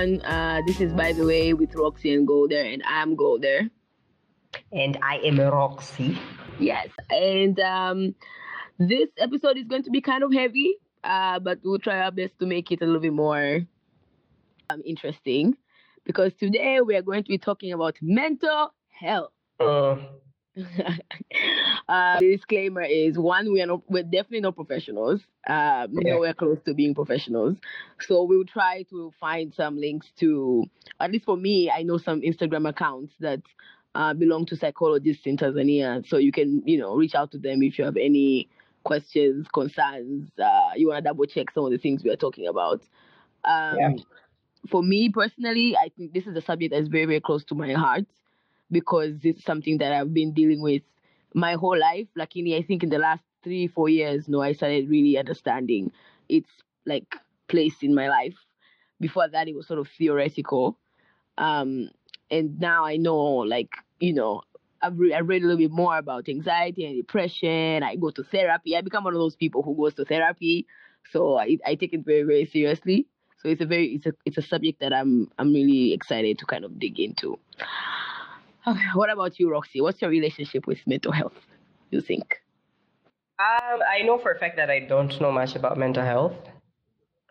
everyone. Uh, this is By the Way with Roxy and Golda, and I'm Golda. And I am Roxy. Yes, and um, this episode is going to be kind of heavy, uh, but we'll try our best to make it a little bit more um, interesting because today we are going to be talking about mental health. Uh, uh, the disclaimer is one, we are not, we're definitely not professionals. Um, Yeah. nowhere close to being professionals. So we'll try to find some links to, at least for me, I know some Instagram accounts that uh, belong to psychologists in Tanzania. So you can, you know, reach out to them if you have any questions, concerns. Uh, you want to double check some of the things we are talking about. Um, Yeah. For me personally, I think this is a subject that's very, very close to my heart because it's something that I've been dealing with my whole life. Like Luckily, I think in the last three, four years, no, I started really understanding its like place in my life. Before that, it was sort of theoretical, um, and now I know, like you know, I've re- I read a little bit more about anxiety and depression. I go to therapy. I become one of those people who goes to therapy, so I, I take it very, very seriously. So it's a very it's a it's a subject that I'm I'm really excited to kind of dig into. Okay, what about you, Roxy? What's your relationship with mental health? You think? um, I know for a fact that I don't know much about mental health.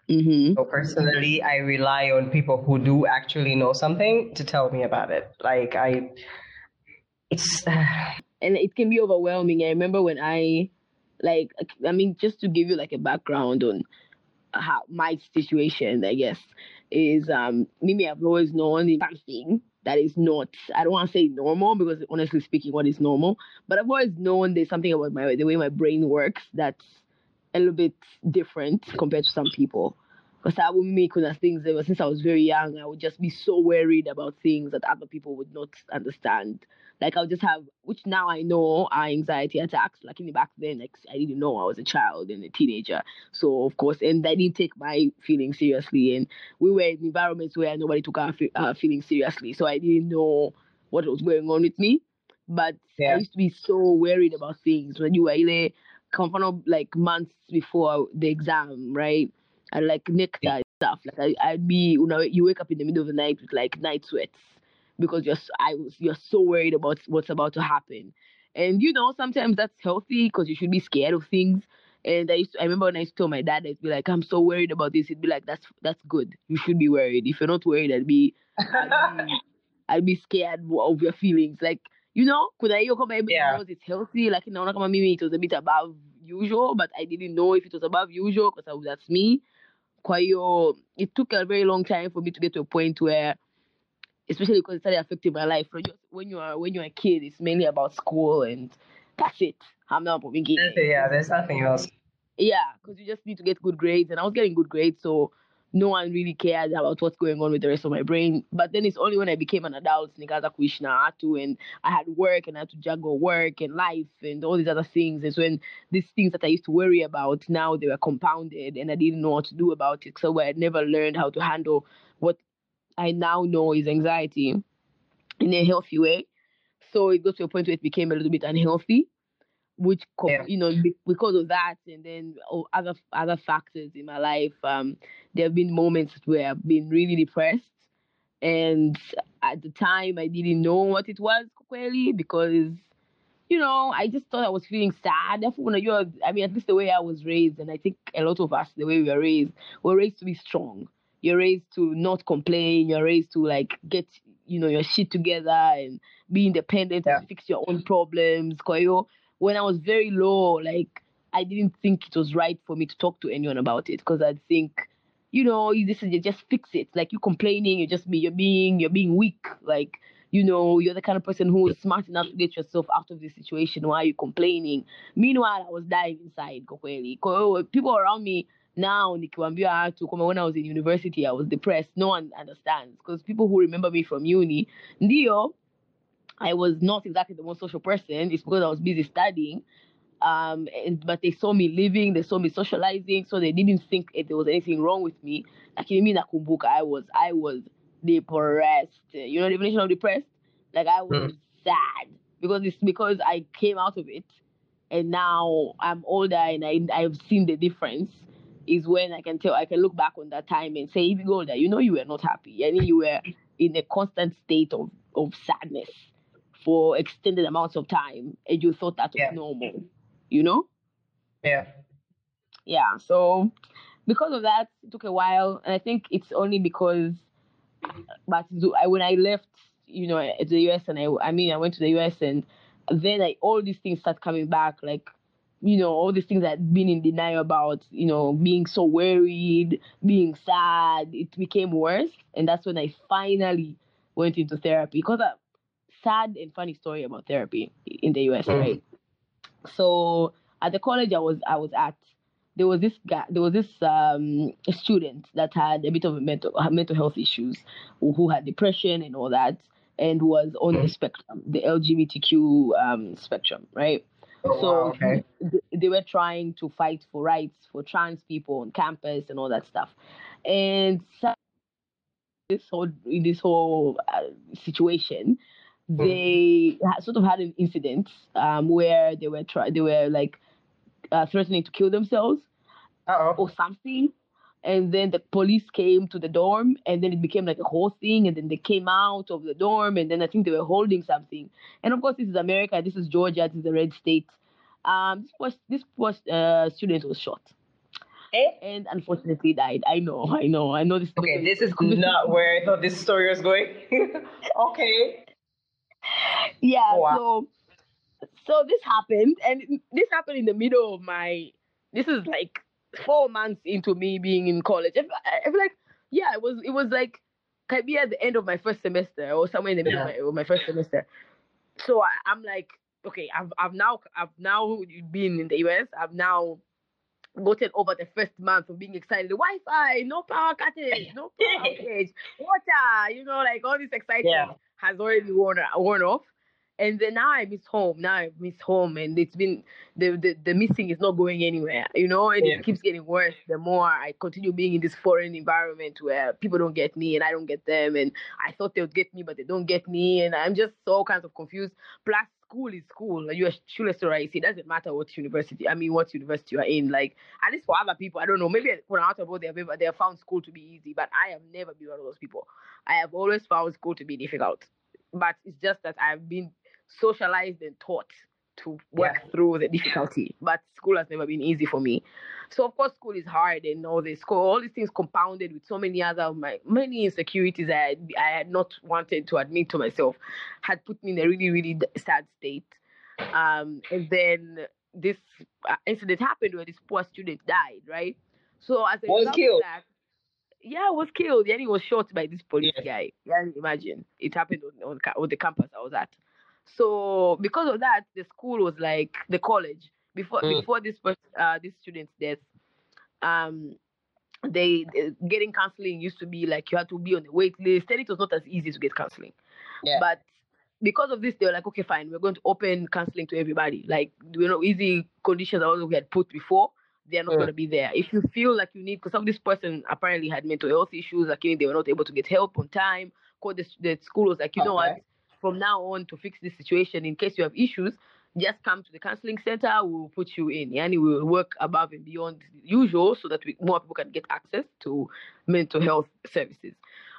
Mm-hmm. So personally, I rely on people who do actually know something to tell me about it. Like I, it's And it can be overwhelming. I remember when I, like, I mean, just to give you like a background on how my situation, I guess, is um, Mimi. I've always known something that is not. I don't want to say normal because honestly speaking, what is normal? But I've always known there's something about my the way my brain works that's a little bit different compared to some people. Because I would make kuna things ever since I was very young. I would just be so worried about things that other people would not understand. Like I would just have, which now I know are anxiety attacks. Like in the back then, like I didn't know I was a child and a teenager. So of course, and I didn't take my feelings seriously. And we were in environments where nobody took our fe- uh, feelings seriously. So I didn't know what was going on with me. But I used to be so worried about things when you were from like months before the exam, right? I like nectar and stuff. Like I, I'd be, you know, you wake up in the middle of the night with like night sweats because you're, I was, you're so worried about what's about to happen. And you know, sometimes that's healthy because you should be scared of things. And I used to, I remember when I used to tell my dad, I'd be like, I'm so worried about this. He'd be like, that's that's good. You should be worried. If you're not worried, I'd be, I'd be, I'd be scared of your feelings. Like, you know, could I everybody Yeah. Oh, knows it's healthy. Like, naona kama mimi it was a bit above usual, but I didn't know if it was above usual because that's me. Kwa hiyo, it took a very long time for me to get to a point where, especially because it started affecting my life. When you are when you're a kid, it's mainly about school and that's it. Hamna mambo mengine. Yeah. There's nothing else. Yeah, because you just need to get good grades, and I was getting good grades, so no one really cared about what's going on with the rest of my brain. But then it's only when I became an adult, nikaanza kuishi na watu, and I had work, and I had to juggle work and life and all these other things. So when these things that I used to worry about now they were compounded, and I didn't know what to do about it. So I had never learned how to handle what I now know is anxiety in a healthy way. So it got to a point where it became a little bit unhealthy, which Yeah. you know because of that, and then oh, other other factors in my life. Um, there have been moments where I've been really depressed, and at the time I didn't know what it was clearly because you know I just thought I was feeling sad. Therefore, when you're, I mean, at least the way I was raised, and I think a lot of us, the way we were raised, were raised to be strong. You're raised to not complain. You're raised to like get you know your shit together and be independent Yeah. and fix your own problems. When I was very low, like I didn't think it was right for me to talk to anyone about it because I'd think, you know, you this is you just fix it. Like you complaining, you're just be you're being you're being weak. Like you know, you're the kind of person who is smart enough to get yourself out of this situation. Why are you complaining? Meanwhile, I was dying inside. Kwa kweli. Kwa hiyo, people around me now nikiwaambia watu kwamba when I was in university I was depressed no one understands because people who remember me from uni ndio I was not exactly the most social person. It's because I was busy studying um and but they saw me living they saw me socializing so they didn't think there was anything wrong with me. Lakini mi nakumbuka I was I was depressed. You know the definition of depressed? Like I was sad because it's because I came out of it and now I'm older and I I've seen the difference is when I can tell I can look back on that time and say, if you go there, you know you were not happy. I mean you were in a constant state of, of sadness for extended amounts of time and you thought that was Yeah. normal. You know? Yeah. yeah so because of that it took a while and i think it's only because but when i left you know the us and i i mean i went to the us and then I, all these things start coming back like you know all these things i'd been in denial about you know being so worried being sad it became worse and that's when i finally went into therapy because a sad and funny story about therapy in the us Mm. right so at the college I was I was at, there was this guy, there was this um student that had a bit of a mental mental health issues, who, who had depression and all that, and was on the spectrum, the LGBTQ um spectrum, right? Oh, so wow, okay. th- they were trying to fight for rights for trans people on campus and all that stuff, and so this whole in this whole uh, situation, they sort of had an incident um, where they were try- they were like uh, threatening to kill themselves Uh-oh. or something. And then the police came to the dorm, and then it became like a whole thing. And then they came out of the dorm, and then I think they were holding something. And of course, this is America. This is Georgia. This is a red state. Um, this was this was uh, student was shot Eh? and unfortunately died. I know, I know, I know this. Okay, this is not where I thought this story was going. okay. Yeah Oh, wow. so so this happened and this happened in the middle of my this is like four months into me being in college i feel, I feel like yeah it was it was like could be at the end of my first semester or somewhere in the middle of, my, of my first semester so I, i'm like okay i've i've now i've now been in the us i've now gotten over the first month of being excited wi-fi no power cutting no power outage water you know like all this excitement Yeah. Has already worn uh, worn off. And then now I miss home. Now I miss home, and it's been the the, the missing is not going anywhere, you know. And Yeah. it keeps getting worse the more I continue being in this foreign environment where people don't get me and I don't get them, and I thought they would get me, but they don't get me, and I'm just so kinds of confused. Plus, school is school. You are Schule It doesn't matter what university. I mean, what university you are in. Like at least for other people, I don't know. Maybe for out of they have ever- they have found school to be easy, but I have never been one of those people. I have always found school to be difficult. But it's just that I've been socialized and taught to work Yeah. through the difficulty. But school has never been easy for me. So of course school is hard and all this school, all these things compounded with so many other my many insecurities I had, I had not wanted to admit to myself had put me in a really, really sad state. Um, and then this uh, incident happened where this poor student died, right? So as a Was killed. that, yeah, was killed. And he was shot by this police Yes. guy. Yeah, imagine it happened on, on, on the campus I was at. So because of that, the school was like the college before Mm. before this uh this student's death. Um, they, they getting counseling used to be like you had to be on the wait list, and it was not as easy to get counseling. Yeah. But because of this, they were like, okay, fine, we're going to open counseling to everybody. Like, you know, easy conditions that we had put before, they're not Mm. going to be there. If you feel like you need, because some of this person apparently had mental health issues, like you know, they were not able to get help on time. Called the, the school was like, you know what, Okay. From now on to fix this situation, in case you have issues, just come to the counseling center. We'll put you in. Yani we will work above and beyond usual so that we, more people can get access to mental health services.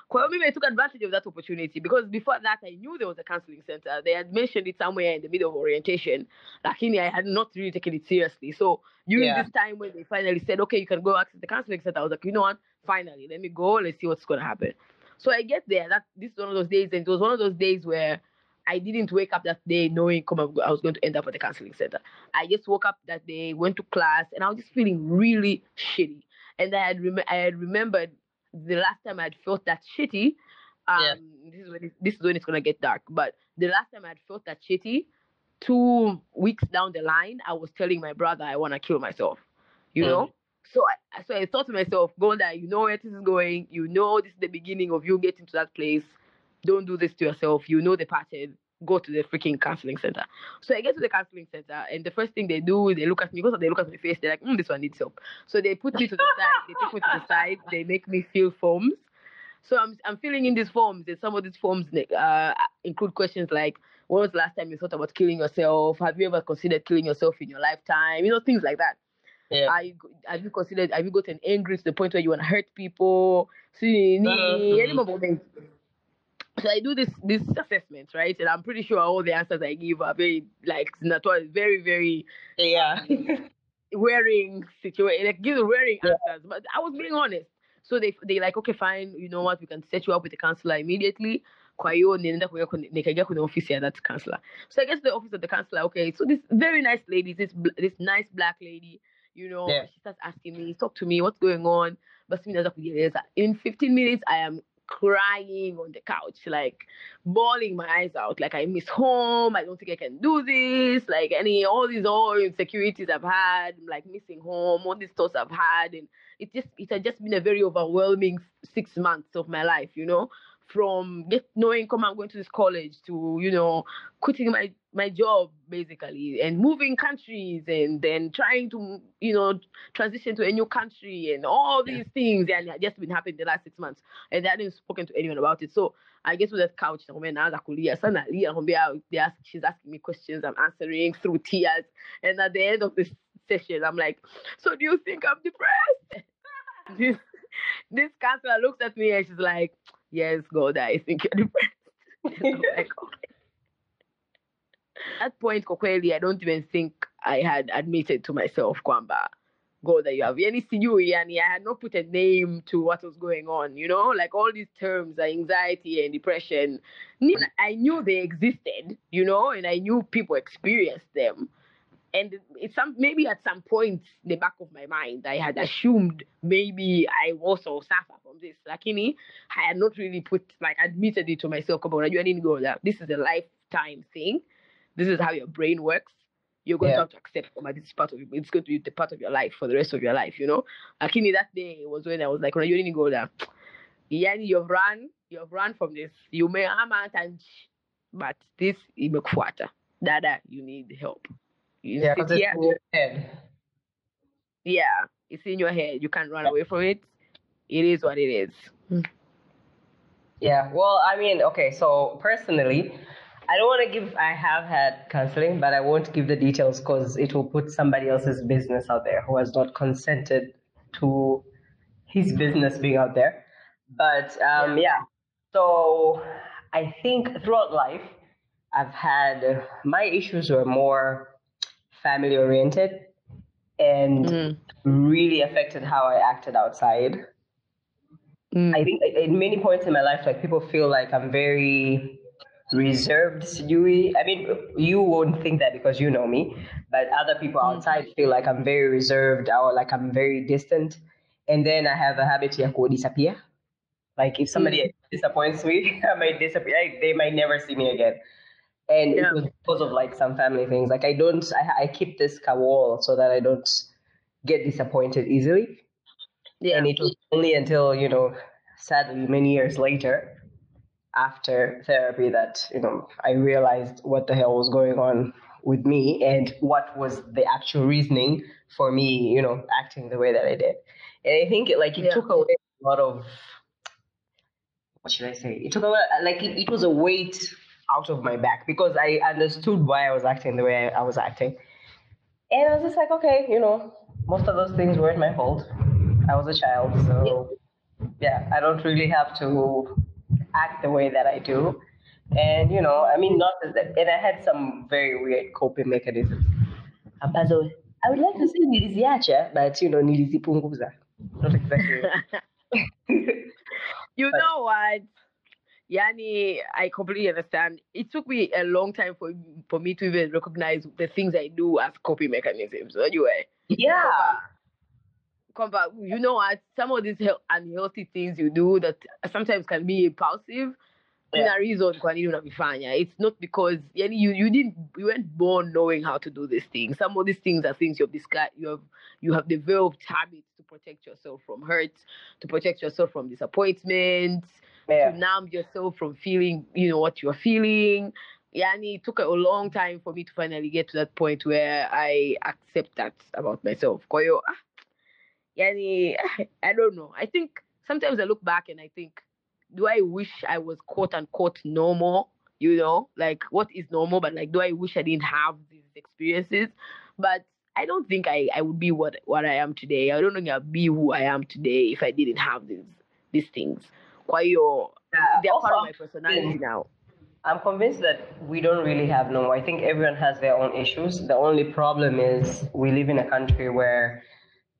Kwa hiyo mimi I took advantage of that opportunity because before that I knew there was a counseling center. They had mentioned it somewhere in the middle of orientation. Lakini I had not really taken it seriously. So during Yeah. this time when they finally said, okay, you can go access the counseling center, I was like, you know what? Finally, let me go. Let's see what's going to happen. So I get there. That this is one of those days, and it was one of those days where I didn't wake up that day knowing come up- I was going to end up at the counseling center. I just woke up that day, went to class, and I was just feeling really shitty. And I had rem- I had remembered the last time I had felt that shitty. Um, Yeah. This is when it, this is when it's gonna get dark. But the last time I had felt that shitty, two weeks down the line, I was telling my brother I want to kill myself. You Mm. know. So I so I thought to myself, Golda, you know where this is going. You know this is the beginning of you getting to that place. Don't do this to yourself. You know the pattern. Go to the freaking counseling center. So I get to the counseling center, and the first thing they do is they look at me because they look at my face. They're like, mm, "This one needs help." So they put me to the side. They take me to the side. They make me fill forms. So I'm I'm filling in these forms, and some of these forms uh, include questions like, "When was the last time you thought about killing yourself? Have you ever considered killing yourself in your lifetime?" You know, things like that. Yeah. Are you, have you considered? Have you gotten angry to the point where you want to hurt people? See, moment. So I do this this assessment, right? And I'm pretty sure all the answers I give are very like very very Yeah. Um, wearing situation, like give wearing Yeah. answers. But I was being honest. So they they like, okay, fine, you know what, we can set you up with a counselor immediately. Kwa hiyo kwenye- nikaingia kwenye office ya that counselor. So I guess the office of the counselor, okay, so this very nice lady, this this nice black lady, you know, Yeah. she starts asking me, talk to me, what's going on? Basi mimi naanza kujieleza. In 15 minutes, I am crying on the couch, like bawling my eyes out, like I miss home, I don't think I can do this, like any all these all insecurities I've had, like missing home, all these thoughts I've had, and it just it had just been a very overwhelming six months of my life, you know, from just knowing come I'm going to this college to you know quitting my my job basically and moving countries and then trying to you know transition to a new country and all Yeah. these things and it had just been happening the last six months and I hadn't spoken to anyone about it. So I guess with that couch nakwambia naanza kulia sana nalia nakwambia they ask, she's asking me questions I'm answering through tears. And at the end of this session I'm like so do you think I'm depressed? This this counselor looks at me and she's like yes God I think you're depressed. Like at that point kwa kweli I don't even think I had admitted to myself kwamba that you have yani sijui yani I had not put a name to what was going on you know? Like all these terms anxiety and depression I knew they existed you know? And I knew people experienced them. And it's some maybe at some point in the back of my mind I had assumed maybe I also suffer from this. Lakini I had not really put like admitted it to myself unajua nini Golda this is a lifetime thing this is how your brain works. You're going Yeah. to have to accept kwamba this is part of it's going to be the part of your life for the rest of your life you know? Lakini that day was when I was like unajua nini Golda yani you've run you've run from this. You may hama hata nchi but this imekufuata. Dada you need help. You Yeah, sit because it's in your head. yeah it's in your head. You can't run away from it. It is what it is. Yeah, well, I mean, okay, so personally, I don't want to give, I have had counseling, but I won't give the details because it will put somebody else's business out there who has not consented to his business being out there. But um, yeah, so I think throughout life, I've had, my issues were more family oriented and Mm. really affected how I acted outside. Mm. I think in many points in my life, like people feel like I'm very reserved. Sijui. I mean, you won't think that because you know me, but other people mm. outside feel like I'm very reserved or like I'm very distant. And then I have a habit ya disappear. Like if somebody mm. disappoints me, I might disappear. I- They might never see me again. And Yeah. it was because of like some family things. Like I don't, I, I keep this wall so that I don't get disappointed easily. yeah And it was only until, you know, sadly, many years later, after therapy, that, you know, I realized what the hell was going on with me and what was the actual reasoning for me, you know, acting the way that I did. And I think it, like it Yeah. took away a lot of, what should I say? It took away, like, it, it was a weight out of my back because I understood why I was acting the way I, I was acting. And I was just like, okay, you know, most of those things weren't my fault. I was a child, so yeah, I don't really have to act the way that I do. And you know, I mean, not as that, and I had some very weird coping mechanisms. Ambazo I would like to say niliziacha, but you know, nilizipunguza. Not exactly. you But- know what yani i completely understand it took me a long time for for me to even recognize the things i do as coping mechanisms anyway yeah. Kwamba you know what some of these unhealthy things you do that sometimes can be impulsive Yeah. kuna reason kwa nini unavifanya it's not because yani you, you didn't you weren't born knowing how to do these things some of these things are things you've discussed you have you have developed habits to protect yourself from hurt to protect yourself from disappointment Yeah. to numb yourself from feeling you know what you're feeling yani it took a long time for me to finally get to that point where i accept that about myself hiyo ah, yani i don't know i think sometimes i look back and i think do i wish i was quote unquote normal you know like what is normal but like do i wish i didn't have these experiences but I don't think I, I would be what what I am today. I don't think I'd be who I am today if I didn't have these these things. Kwa hiyo Yeah, they're part of my personality now. I'm convinced that we don't really have normal. I think everyone has their own issues. The only problem is we live in a country where,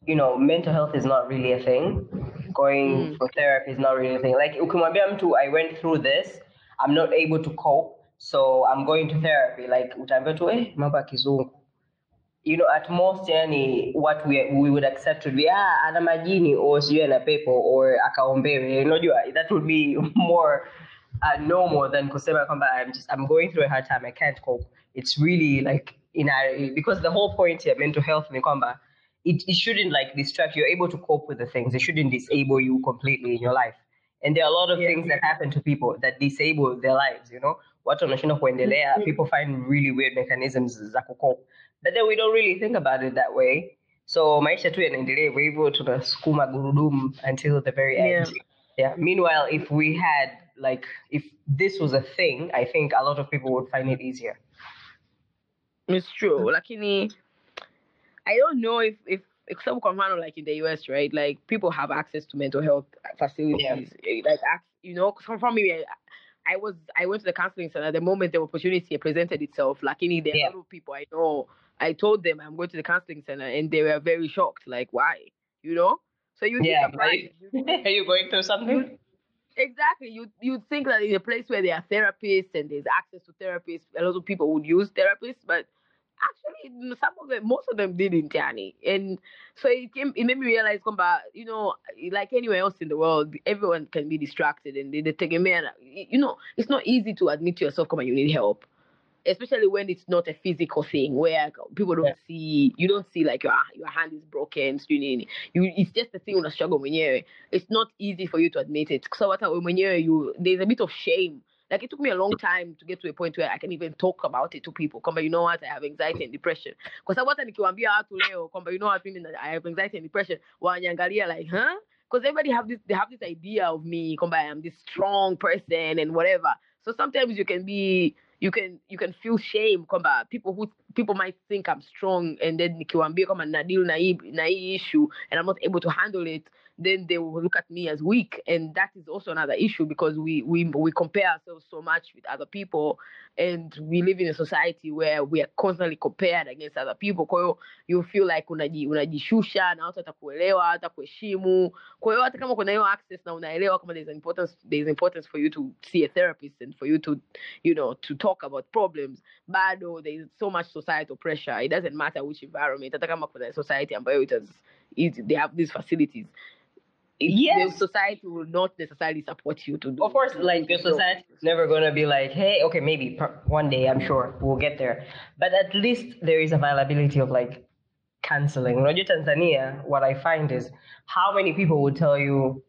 you know, mental health is not really a thing. Going for therapy is not really a thing. Like ukimwambia mtu I went through this, I'm not able to cope, so I'm going to therapy. Like utaambia tu eh, mambo ya kizungu. You know, at most yani what we we would accept would be ah ana majini or sijui ana pepo or akaombewe. Unajua that would be more uh, normal than kusema kwamba I'm just I'm going through a hard time I can't cope. It's really like in a, because the whole point here mental health ni kwamba it, it shouldn't like distract you. You're able to cope with the things. It shouldn't disable you completely in your life. And there are a lot of Yeah. things that happen to people that disable their lives, you know. Watu wanashindwa kuendelea. Mm-hmm. People find really weird mechanisms za kucope. But then we don't really think about it that way. So maisha tu yanaendelea hivyo hivyo tunasukuma gurudumu until the very end. Yeah. Yeah. Meanwhile, if we had like if this was a thing, I think a lot of people would find it easier. It's true. Mm-hmm. Lakini I don't know if if except kwa mfano like in the US, right? Like people have access to mental health facilities. eh, Like you know, for me, I, I was I went to the counseling center the moment the opportunity presented itself. Lakini there are Yeah. a lot of people I know. I told them I'm going to the counseling center, and they were very shocked. Like, why? You know? So you Yeah, surprised. Are you going through something? Exactly. You you think that in a place where there are therapists and there's access to therapists, a lot of people would use therapists, but actually mm, some of them most of them didn't yani. And so it came it made me realize kwamba, you know, like anywhere else in the world, everyone can be distracted and they, they take a man you know, it's not easy to admit to yourself come you need help. Especially when it's not a physical thing where people don't Yeah. see you don't see like your your hand is broken, sijui nini. You it's just a thing una struggle mwenyewe it's not easy for you to admit it. So what you there's a bit of shame. Like it took me a long time to get to a point where I can even talk about it to people. Kwamba you know what, I have anxiety and depression. Because I hata nikiwaambia watu leo kwamba you know what, I have anxiety and depression, wananiangalia like, huh? Because everybody have this they have this idea of me, kwamba I am this strong person and whatever. So sometimes you can be you can you can feel shame kwamba people who people might think I'm strong and then nikiwaambia kwamba na deal na hii na hii issue and I'm not able to handle it then they will look at me as weak. And that is also another issue because we we we compare ourselves so much with other people. And we live in a society where we are constantly compared against other people. Kwa hiyo you feel like unaji, unajishusha na watu watakuelewa hata kuheshimu kwa hiyo hata kama kuna hiyo access na unaelewa kama there's an importance there's importance for you to see a therapist and for you to you know to talk about problems bado there is so much societal pressure. It doesn't matter which environment. Hata kama kuna society ambayo it has it, they have these facilities. it, Yes. the society will not necessarily support you to do Of course, like your society is never gonna be like, hey, okay, maybe one day, I'm sure we'll get there. But at least there is availability of like canceling. Roger Tanzania, what I find is how many people would tell you,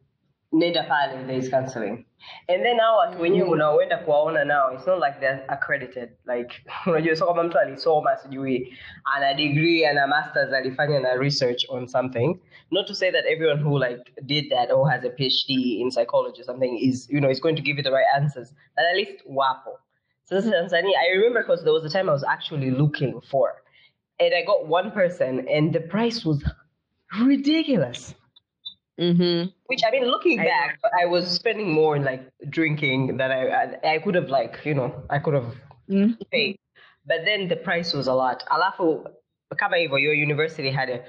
nenda pale, there is counseling. And then now watu wenyewe mm-hmm. unaoenda kuwaona now, it's not like they're accredited. Like, unajua sio kama mtu alisoma sijui ana degree ana masters alifanya na research on something. Not to say that everyone who like did that or has a PhD in psychology or something is, you know, is going to give you the right answers. But at least wapo. So this is Tanzania. I remember because there was a time I was actually looking for, and I got one person, and the price was ridiculous. Mm-hmm. Which I mean, looking I know. back, I was spending more in like drinking than I I, I could have like you know I could have Mm-hmm. paid, but then the price was a lot. Alafu kama hivyo, your university had a.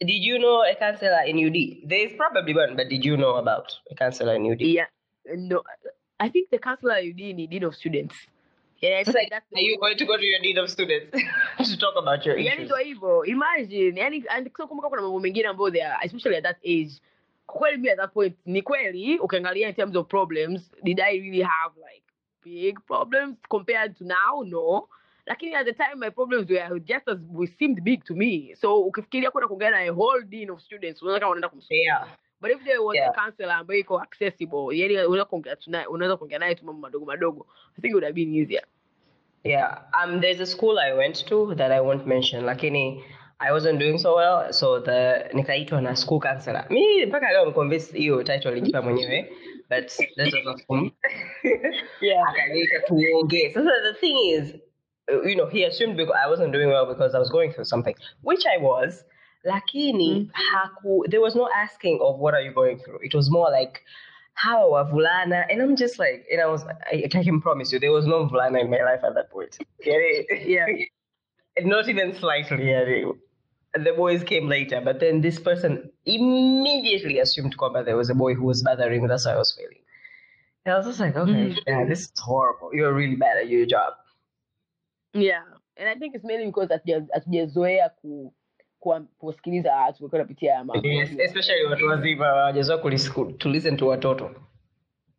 Did you know a counselor in UD? There is probably one, but did you know about a counselor in UD? yeah no i think the counselor you need is dean of students yeah I It's like, that's are you going to go to your dean of students to talk about your yani issues? hivyo imagine yani and so kumbuka kuna mambo mengine ambayo they are especially at that age kweli mi at that point ni kweli ukiangalia in terms of problems did i really have like big problems compared to now no lakini at the time my problems were just as we seemed big to me so ukifikiria kwenda kuongea na a whole dean of students unaweza kama unaenda kumsaidia Yeah. but if there was Yeah. a counselor ambayo iko accessible yani unaweza kuongea tunaye unaweza kuongea naye tu mambo madogo madogo i think it would have been easier Yeah. Um. There's a school I went to that I won't mention. Lakini I wasn't doing so well, so the nikaitwa na school counselor. Mi mpaka leo I'm convinced hiyo title alijipa mwenyewe, but that was a fun. yeah Akaniita tuongee. Sasa the thing is, you know, he assumed because I wasn't doing well because I was going through something, which I was. Lakini mm-hmm. haku, there was no asking of what are you going through. It was more like how wavulana, and I'm just like, and I was, I, I can promise you, there was no vulana in my life at that point. Get it? Yeah. Not even slightly. Yeah, the boys came later, but then this person immediately assumed kwamba there was a boy who was bothering. That's how I was feeling. And I was just like, okay, Mhm. yeah, this is horrible. You're really bad at your job. Yeah. And I think it's mainly because hatuja- hatujazoea ku kuwa- kuwasikiliza watu wakiwa wanapitia haya mambo. Yes, especially watu wazima hawajazoea to listen to watoto.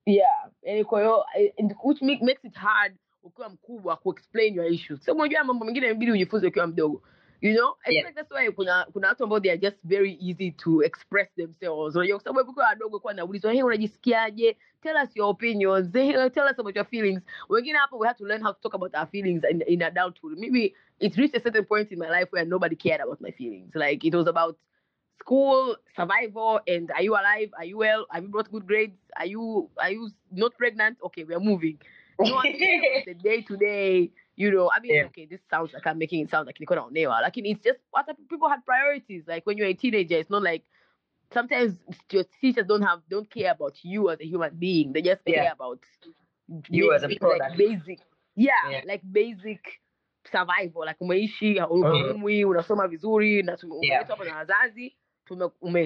yeah yani kwa hiyo and which makes it hard ukiwa mkubwa ku explain your issues so unajua mambo mengine inabidi ujifunze ukiwa mdogo you know I Yeah. like that's why kuna kuna watu ambao they are just very easy to express themselves. Unajua kwa sababu ukiwa wadogo kwa naulizwa hey unajisikiaje? Tell us your opinions. Hey, tell us about your feelings. Wengine hapo we have to learn how to talk about our feelings in, in adulthood. Maybe it reached a certain point in my life where nobody cared about my feelings. Like it was about school survival and are you alive? Are you well? Have you brought good grades? Are you are you not pregnant? Okay we're moving. No the day to day you know i mean Yeah. okay this sounds like i'm making it sound like niko naonewa ah, like it's just other people had priorities like when you're a teenager it's not like sometimes your teachers don't have don't care about you as a human being they just care Yeah. about You as a basic, product. like basic yeah, Yeah. like basic survival like umeishi haumwi mm-hmm. unasoma vizuri na tume- Yeah. umeletwa hapa na wazazi tume, ume,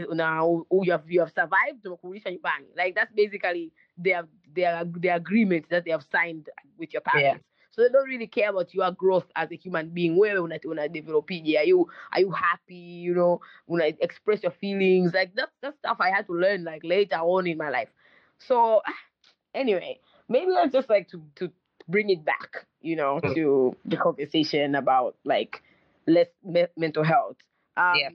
you, have, you have survived tumekurudisha nyumbani like that's basically their, their, their agreement that they have signed with your parents. So they don't really care about your growth as a human being. Wewe una, una developije are you, are you happy you know? Una express your feelings. Like that's, that's stuff i had to learn like later on in my life. So anyway maybe let's just like to, to bring it back you know Mm. to the conversation about like less me- mental health. Um Yeah.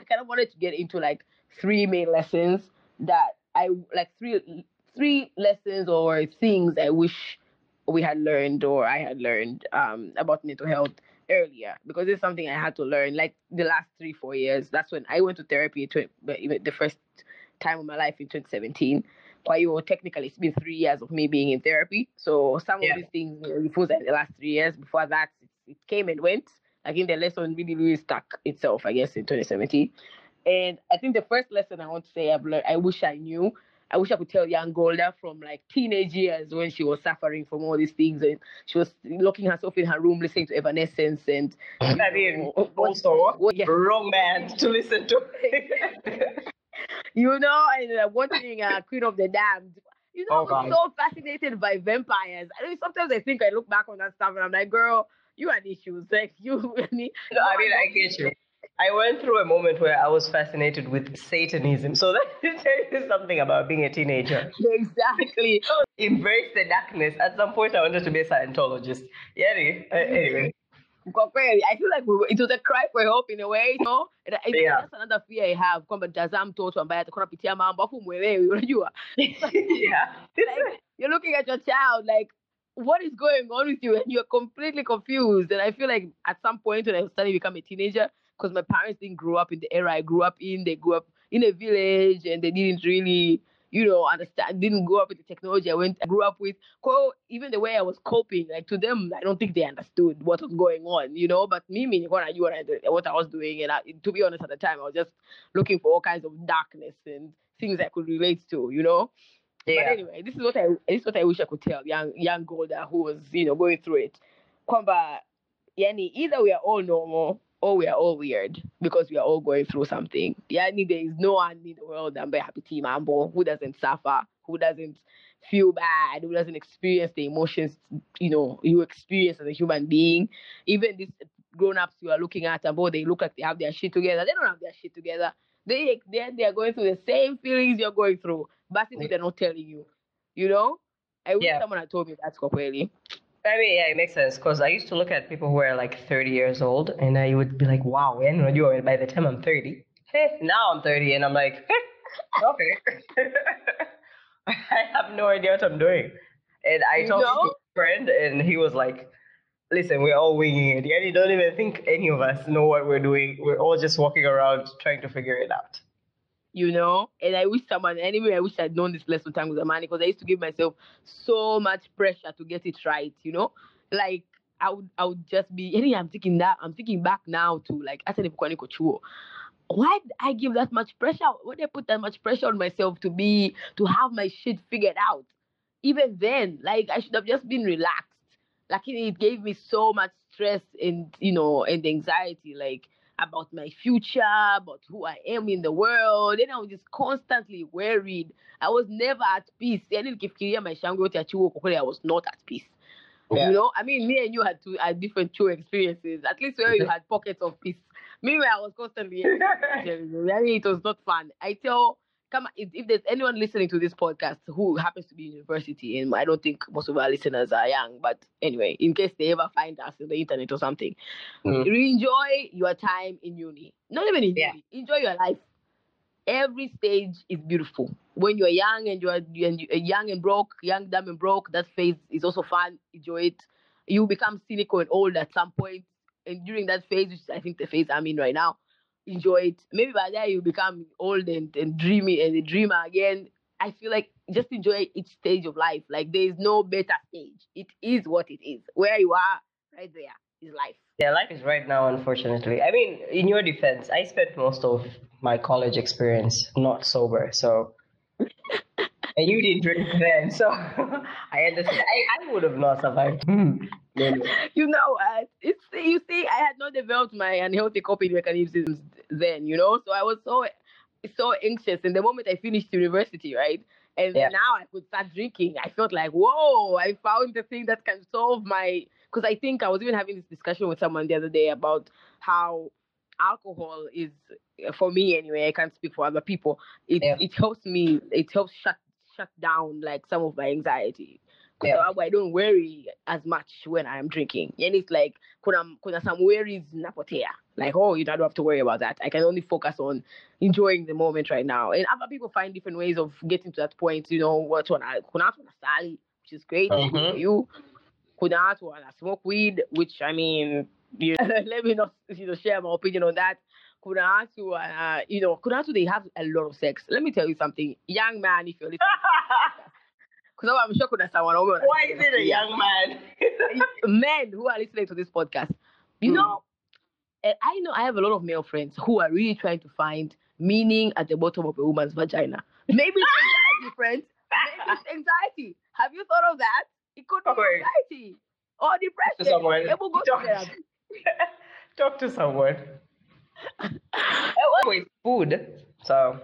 i kind of wanted to get into like three main lessons that i like three three lessons or things i wish we had learned or i had learned um about mental health earlier because it's something i had to learn like the last three four years. That's when i went to therapy to but the first time of my life in 2017 kwa hiyo technically it's been three years of me being in therapy. So some Yeah. of these things you know, that, the last three years before that it, it came and went. I think the lesson really really stuck itself i guess in 2017 and i think the first lesson i want to say i've learned i wish i knew I wish I could tell young Golda from like teenage years when she was suffering from all these things and she was locking herself in her room listening to Evanescence and I mean, what- also, what- yeah. wrong band to listen to. you know, and uh, watching uh, Queen of the Damned. You know, Oh, I was God. so fascinated by vampires. I mean, sometimes I think I look back on that stuff and I'm like, girl, you had issues. Like you, I mean, No, I mean, I get you. I went through a moment where I was fascinated with Satanism. So that tells you something about being a teenager. exactly. Embrace the darkness. At some point, I wanted to be a Scientologist. Yeah, anyway. uh, anyway. I feel like we were, it was a cry for help in a way, you know? And I, Yeah. that's another fear I have kwamba nitazaa mtoto ambaye atakuwa anapitia mambo afu mwelewi, unajua? yeah. like you're looking at your child like what is going on with you and you're completely confused and i feel like at some point when i started to become a teenager because my parents didn't grow up in the era i grew up in they grew up in a village and they didn't really you know understand didn't grow up with the technology i went I grew up with even the way i was coping like to them i don't think they understood what was going on you know but me meaning what i knew what I, what I was doing and I, to be honest at the time i was just looking for all kinds of darkness and things i could relate to you know but Yeah. anyway, this is what I this is what I wish I could tell young young Golda who was you know going through it. Kwamba, yani either we are all normal or we are all weird because we are all going through something. Yani there is no one in the world ambaye hapitii mambo who doesn't suffer, who doesn't feel bad, who doesn't experience the emotions you know you experience as a human being. Even these grown ups you are looking at ambao they look like they have their shit together. They don't have their shit together. They they they are going through the same feelings you're going through, but they're not telling you, you know. I wish Yeah. someone had told me that kweli. I mean, yeah, it makes sense because I used to look at people who are like 30 years old and I would be like, wow, and unajua, by the time I'm 30, hey, now I'm 30 and I'm like, okay. I have no idea what I'm doing. And I You talked to know? a friend and he was like, listen, we're all winging it. Yeah, you don't even think any of us know what we're doing. We're all just walking around trying to figure it out. You know. And I wish someone, anyway, I wish I'd known this lesson time with Amani because I used to give myself so much pressure to get it right, you know. Like I would I would just be any I'm thinking that I'm thinking back now to like niko chuo. Why did I give that much pressure? Why did I put that much pressure on myself to be to have my shit figured out? Even then, like I should have just been relaxed. Like it gave me so much stress and you know and anxiety like about my future, about who I am in the world. Then I was just constantly worried. I was never at peace. Yani nikifikiria maisha yangu yote ya chuo kwa kweli I was not at peace. Yeah. You know, I mean, me and you had two had different true experiences. At least where you had pockets of peace. Me, I was constantly, really, it was not fun. I tell, come if, if there's anyone listening to this podcast who happens to be in university, and I don't think most of our listeners are young, but anyway, in case they ever find us on the internet or something, Mm. enjoy your time in uni. Not even in Yeah. uni, enjoy your life. Every stage is beautiful. When you're young and you're and you're young and broke, young, dumb and broke, that phase is also fun. Enjoy it. You become cynical and old at some point, and during that phase, which I think the phase I'm in right now, enjoy it. Maybe by then you become old and, and dreamy and a dreamer again. I feel like just enjoy each stage of life. Like there is no better stage. It is what it is. Where you are, right there, is life. Yeah, life is right now, unfortunately. I mean, in your defense, I spent most of my college experience not sober, so. And you didn't drink then, so I understand. I, I would have not survived. Hmm. No, no. you know, uh, it's you see, I had not developed my unhealthy coping mechanisms then, you know, so I was so so anxious. And the moment I finished university, right, and Yeah. now I could start drinking, I felt like, whoa, I found the thing that can solve my. Because I think I was even having this discussion with someone the other day about how alcohol is for me anyway. I can't speak for other people. It Yeah. it helps me. It helps shut shut down like some of my anxiety. Yeah. sababu I don't worry as much when I'm drinking. And it's like kuna kuna some worries napotea. Like, oh, you don't have to worry about that. I can only focus on enjoying the moment right now. And other people find different ways of getting to that point. You know, what one kuna watu wanasali, which is great Mhm. for you. Kuna watu wana smoke weed, which I mean, you let me not you know share my opinion on that. Kuna watu uh, you know, kuna watu they have a lot of sex. Let me tell you something, young man, if you're listening, because I'm sure kuna some wanaume wana- Why is it a young man? men who are listening to this podcast, you Hmm. know, eh, I know I have a lot of male friends who are really trying to find meaning at the bottom of a woman's vagina. Maybe it's anxiety, friends. Maybe it's anxiety. Have you thought of that? It could be anxiety or depression. someone. Go to Talk- Talk to someone. Oh, wait, food. So,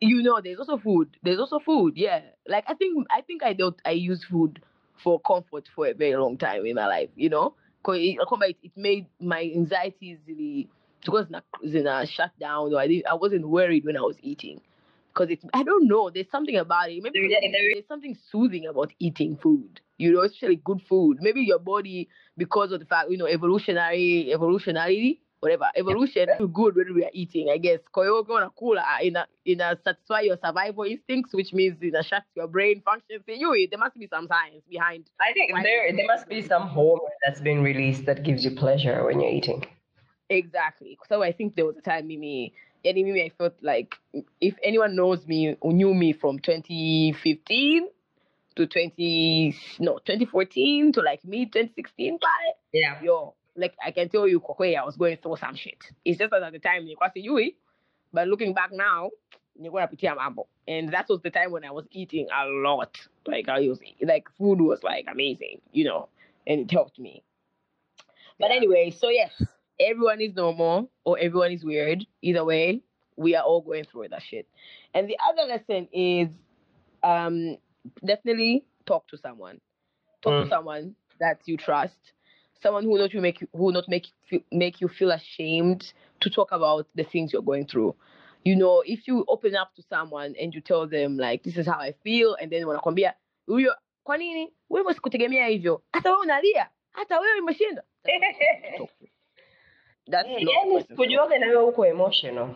You know, there's also food. There's also food. Yeah, like I think I think I don't. I use food for comfort for a very long time in my life. You know, because it, it, it made my anxiety easily because in a shutdown. Or I didn't, I wasn't worried when I was eating because it's I don't know. There's something about it. Maybe There- there- there's something soothing about eating food. You know, especially good food. Maybe your body because of the fact you know evolutionary evolutionary whatever evolution feel good when we are eating. I guess kwa hiyo in a in a satisfy your survival instincts, which means in a shut your brain functions. You there must be some science behind. I think Why- there there must be some hormone that's been released that gives you pleasure when you're eating. Exactly. So I think there was a time Mimi, any Mimi, I felt like if anyone knows me, who knew me from 2015 to 20, no, 2014 to like mid 2016, pale, Yeah. yo, like I can tell you, kweli, I was going through some shit. It's just that at the time, nilikuwa sijui, but looking back now, nilikuwa napitia mambo. And that was the time when I was eating a lot. Like I was, like food was like amazing, you know, and it helped me. But Yeah. anyway, so yes, everyone is normal or everyone is weird. Either way, we are all going through that shit. And the other lesson is um definitely talk to someone. Talk Mm. to someone that you trust. Someone who not you make you who will not make you feel, make you feel ashamed to talk about the things you're going through. You know, if you open up to someone and you tell them like this is how I feel and then wanakwambia huyo kwa nini wewe sikutegemea hivyo hata wewe unalia hata wewe imeshinda That's eh, not the yani person. kujuaga na wewe uko emotional.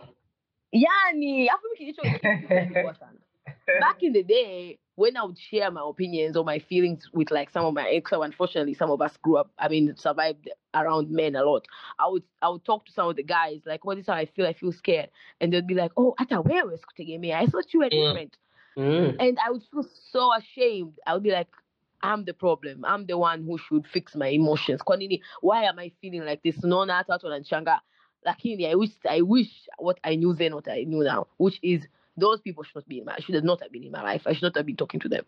yani afu mimi kilicho sana back in the day when I would share my opinions or my feelings with like some of my ex, unfortunately some of us grew up, I mean, survived around men a lot. I would I would talk to some of the guys like, "What is how I feel? I feel scared," and they'd be like, "Oh, hata wewe sikutegemea. I thought you were Mm. different," Mm. and I would feel so ashamed. I would be like, I'm the problem. I'm the one who should fix my emotions. Why am I feeling like this? No, Unaona hata watu wananichanga. Lakini I wish I wish what I knew then what I knew now, which is those people should not be in my should not have been in my life. I should not have been talking to them.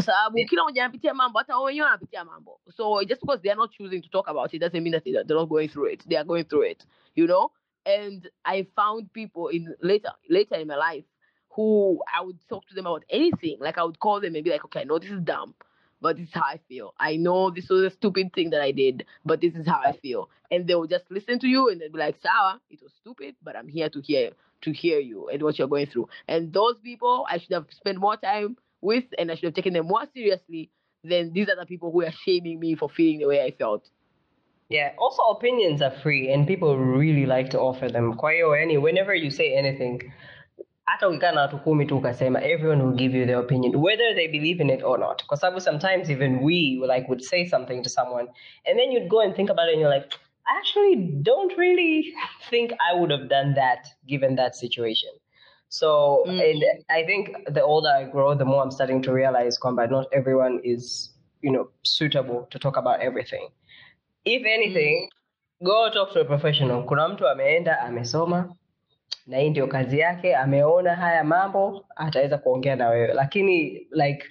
Sababu um, Yeah. kila mmoja anapitia mambo, hata wao wenyewe wanapitia mambo. So just because they are not choosing to talk about it doesn't mean that they- they're not going through it. They are going through it, you know. And I found people in later later in my life who I would talk to them about anything. Like I would call them and be like, okay, I know this is dumb, but this is how I feel. I know this was a stupid thing that I did, but this is how I feel. And they will just listen to you and they'll be like, Sawa, it was stupid, but I'm here to hear to hear you and what you're going through. And those people I should have spent more time with and I should have taken them more seriously than these other people who are shaming me for feeling the way I felt. Yeah. Also, opinions are free, and people really like to offer them. Kwa hiyo, yani, whenever you say anything, hata ukikaa na kumi tu ukasema, everyone will give you their opinion, whether they believe in it or not. Sababu sometimes even we like would say something to someone, and then you'd go and think about it, and you're like, I actually don't really think I would have done that given that situation. So, Mm. and I think the older I grow, the more I'm starting to realize kwamba not everyone is, you know, suitable to talk about everything. If anything, go talk to a professional. Kuna mtu ameenda amesoma na hii ndio kazi yake, ameona haya mambo, ataweza kuongea na wewe. Lakini like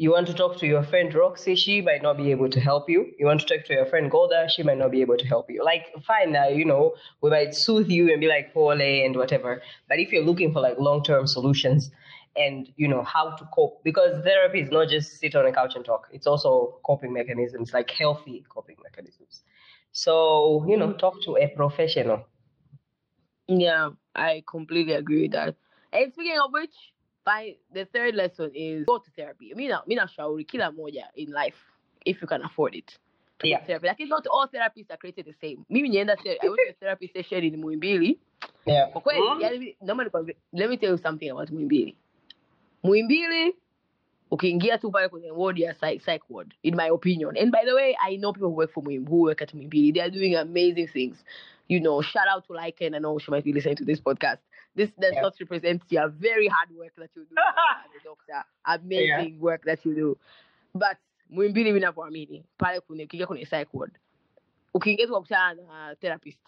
you want to talk to your friend Roxy, she might not be able to help you. You want to talk to your friend Golda, she might not be able to help you. Like, fine, uh, you know, we might soothe you and be like, Pole and whatever. But if you're looking for like long term solutions and, you know, how to cope, because therapy is not just sit on a couch and talk, it's also coping mechanisms, like healthy coping mechanisms. So, you know, talk to a professional. Yeah, I completely agree with that. And speaking of which, by the third lesson is go to therapy. Mi na mi nashauri kila moja in life if you can afford it. to Yeah. Therapy. Lakini not all therapists are created the same. Mimi nienda I went to a therapy session in Muhimbili. Yeah. Kwa kweli, Mm. yani naomba nikwambie, let me tell you something about Muhimbili. Muhimbili ukiingia tu pale kwenye ward ya psych, psych ward in my opinion and by the way i know people who work for Muhim, who work at Muhimbili they are doing amazing things you know shout out to Lycan i know she might be listening to this podcast this does Yeah. not represent your very hard work that you do as a doctor amazing work that you do but Muhimbili mi navyoamini pale ukiingia kwenye psych ward ukiingia tu kukutana na therapist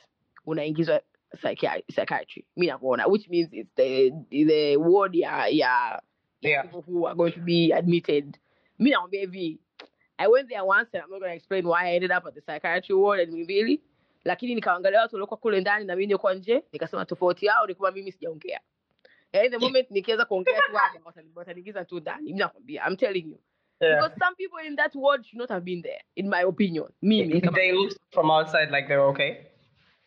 unaingizwa psychiatry, psychiatry mi navyoona which means it's the, the ward ya ya Yeah. people who are going to be admitted. Me now, baby. I went there once and I'm not gonna explain why I ended up at the psychiatry ward at Muhimbili. Lakini nikaangalia watu waliokuwa kule ndani na mimi nilikuwa nje, nikasema tofauti yao ni kwamba mimi sijaongea. And the moment nikiweza kuongea tu hapa wataniingiza tu ndani. Mimi nakwambia, I'm telling you. Yeah. Because some people in that ward should not have been there, in my opinion. Mimi. If kama- they look from outside like they're okay.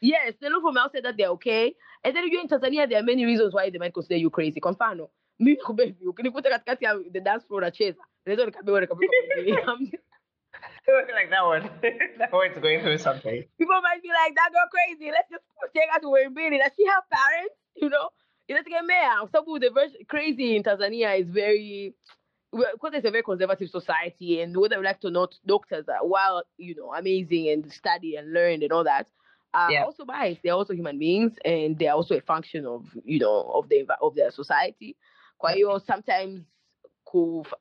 Yes, they look from outside that they're okay. And then you in Tanzania, there are many reasons why they might consider you crazy. Kwa mfano, mimi kubebi, ukinikuta katikati ya the dance floor nacheza, naweza nikabewa nikapigwa pembeni. like that one. that one's going through something. People might be like, that girl crazy. Let's just take her to Muhimbili. Does she have parents? You know? You know, to get mayor. Kwa sababu the version crazy in Tanzania is very well, because it's a very conservative society, and whether we like to not, doctors are while you know amazing and study and learn and all that, are Yeah. also biased. They're also human beings, and they're also a function of you know of the of their society. Kwa hiyo sometimes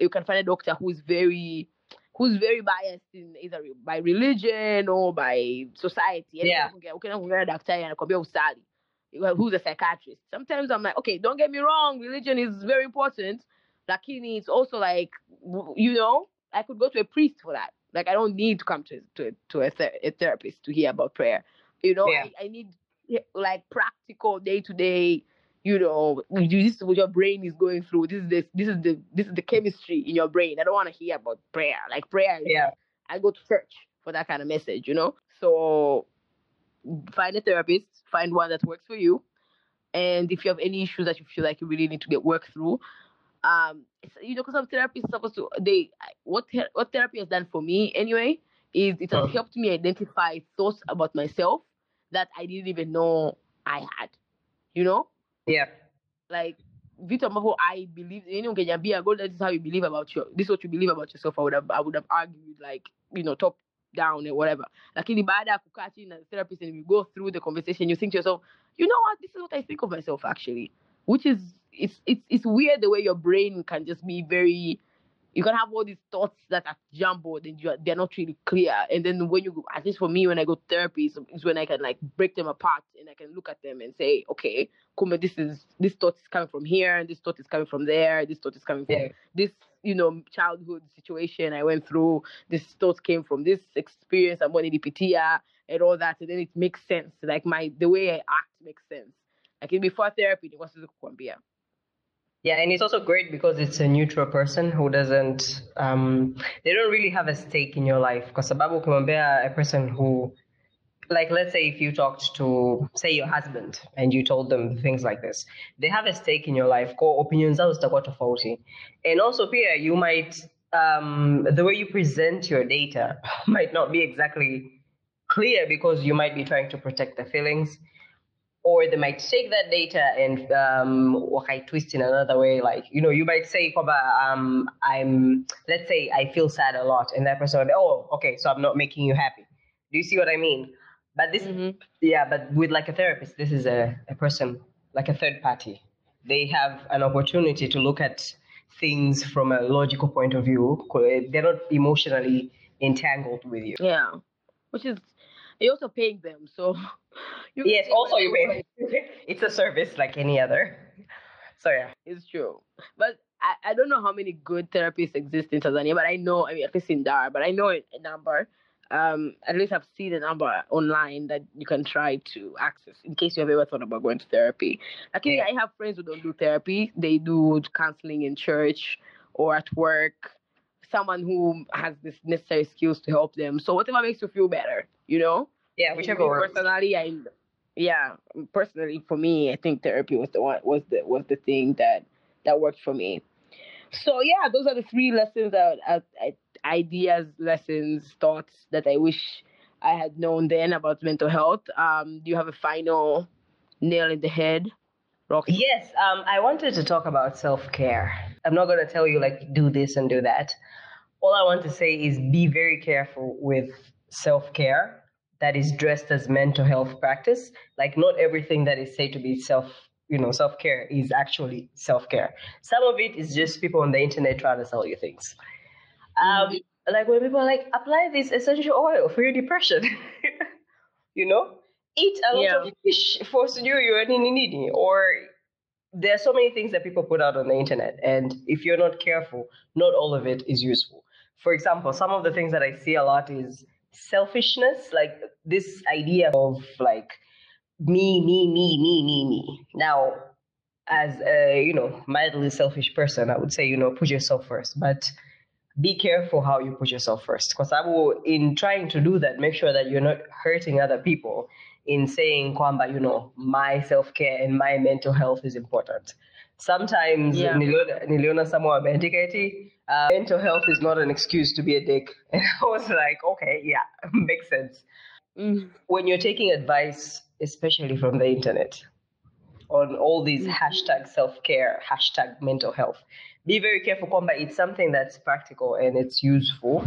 you can find a doctor who's very who's very biased in either by religion or by society. Yeah. ukiongea- ukienda kuongea na daktari anakwambia usali. Who's a psychiatrist? Sometimes I'm like, okay, don't get me wrong, religion is very important. Lakini it's also like, you know, I could go to a priest for that. Like I don't need to come to to to a, ther- a therapist to hear about prayer. You know, Yeah. I, I need like practical day to day. You know, you- this is what your brain is going through. This is the this is the this is the chemistry in your brain. I don't want to hear about prayer. Like prayer, Yeah. I go to church for that kind of message. You know, so find a therapist, find one that works for you, and if you have any issues that you feel like you really need to get worked through, um, you know, because some therapists are supposed to they what what therapy has done for me anyway is it has Oh. helped me identify thoughts about myself that I didn't even know I had. You know, Yeah. like vitu ambavyo I believe yani ungeniambia go this is how you believe about your this is what you believe about yourself I would have I would have argued like you know top down or whatever. Lakini baada ya kukaa na the therapist and we go through the conversation you think to yourself you know what? This is what I think of myself actually. Which is it's it's it's weird the way your brain can just be very you can have all these thoughts that are jumbled and you are, they're not really clear. And then when you go, at least for me, when I go to therapy, is when I can like break them apart and I can look at them and say, okay, Kume, this is this thought is coming from here, and this thought is coming from there, this thought is coming from yeah. this, you know, childhood situation I went through. This thought came from this experience I'm going to DPTIA ah, and all that, and then it makes sense. Like my the way I act makes sense. Like before therapy, it was kukwambia. Yeah, and it's also great because it's a neutral person who doesn't, um, they don't really have a stake in your life. Because sababu ukimwambia a person who, like let's say if you talked to, say your husband and you told them things like this, they have a stake in your life. Ko opinions zao zitakuwa tofauti. And also pia you might, um, the way you present your data might not be exactly clear because you might be trying to protect the feelings or they might take that data and um, twist in another way. Like, you know, you might say, um, I'm, let's say I feel sad a lot. And that person be, oh, okay, so I'm not making you happy. Do you see what I mean? But this, mm-hmm. yeah, but with like a therapist, this is a, a person, like a third party. They have an opportunity to look at things from a logical point of view. They're not emotionally entangled with you. Yeah, which is you're also paying them, so yes. Also, you pay. it's a service like any other. So yeah, it's true. But I, I don't know how many good therapists exist in Tanzania, but I know I mean at least in Dar, but I know a number. Um, at least I've seen a number online that you can try to access in case you have ever thought about going to therapy. Like yeah. I have friends who don't do therapy; they do counseling in church or at work someone who has this necessary skills to help them. So whatever makes you feel better, you know? Yeah, whichever works. Personally, I yeah, personally for me, I think therapy was the one was the was the thing that that worked for me. So yeah, those are the three lessons that uh, ideas, lessons, thoughts that I wish I had known then about mental health. Um, do you have a final nail in the head? Rocky? Yes, um, I wanted to talk about self care. I'm not going to tell you like do this and do that all I want to say is be very careful with self care that is dressed as mental health practice. Like, not everything that is said to be self you know self care is actually self care. Some of it is just people on the internet trying to sell you things. Um, mm-hmm. Like when people are like, apply this essential oil for your depression. you know, eat a lot yeah. of fish for you your nini or there are so many things that people put out on the internet and if you're not careful not all of it is useful for example, some of the things that I see a lot is selfishness, like this idea of like me, me, me, me, me, me. Now, as a you know mildly selfish person, I would say you know put yourself first, but be careful how you put yourself first. Because I will, in trying to do that, make sure that you're not hurting other people in saying kwamba you know my self care and my mental health is important. Sometimes yeah. niliona, niliona someone uh, mental health is not an excuse to be a dick. And I was like, okay, yeah, makes sense. Mm. When you're taking advice, especially from the internet, on all these mm-hmm. hashtag self care, hashtag mental health, be very careful, Kwamba. It's something that's practical and it's useful,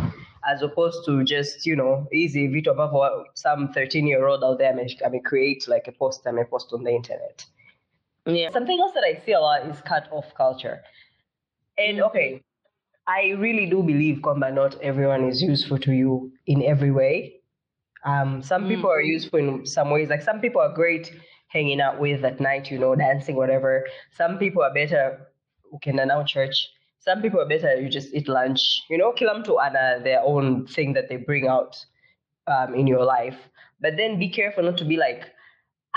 as opposed to just, you know, easy vitu ambavyo some 13 year old out there may, I mean, create like a post and may post on the internet. Yeah. Something else that I see a lot is cut off culture. And mm-hmm. okay, I really do believe kwamba not everyone is useful to you in every way. Um, some mm. people are useful in some ways. Like some people are great hanging out with at night, you know, dancing, whatever. Some people are better who can announce church. Some people are better you just eat lunch. You know, kill them to ana their own thing that they bring out um, in your life. But then be careful not to be like,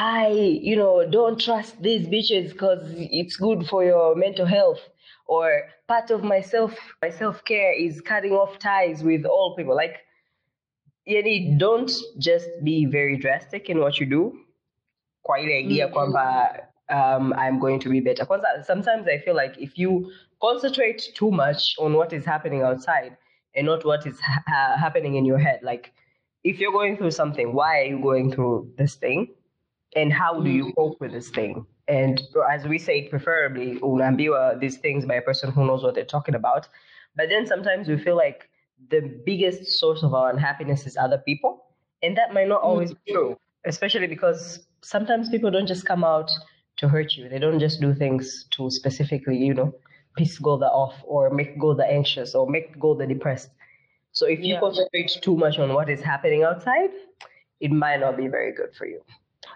I, you know, don't trust these bitches because it's good for your mental health or part of myself my self-care is cutting off ties with all people. Like yani don't just be very drastic in what you do. Kwa ile idea mm-hmm. kwamba um, i'm going to be better. Kwanza sometimes i feel like if you concentrate too much on what is happening outside and not what is ha- happening in your head like if you're going through something why are you going through this thing and how do you mm-hmm. cope with this thing and as we say, preferably unaambiwa these things by a person who knows what they're talking about. But then sometimes we feel like the biggest source of our unhappiness is other people. And that might not always be true, especially because sometimes people don't just come out to hurt you. They don't just do things to specifically, you know, piss Golda off or make Golda anxious or make Golda depressed. So if you Yeah. concentrate too much on what is happening outside, it might not be very good for you.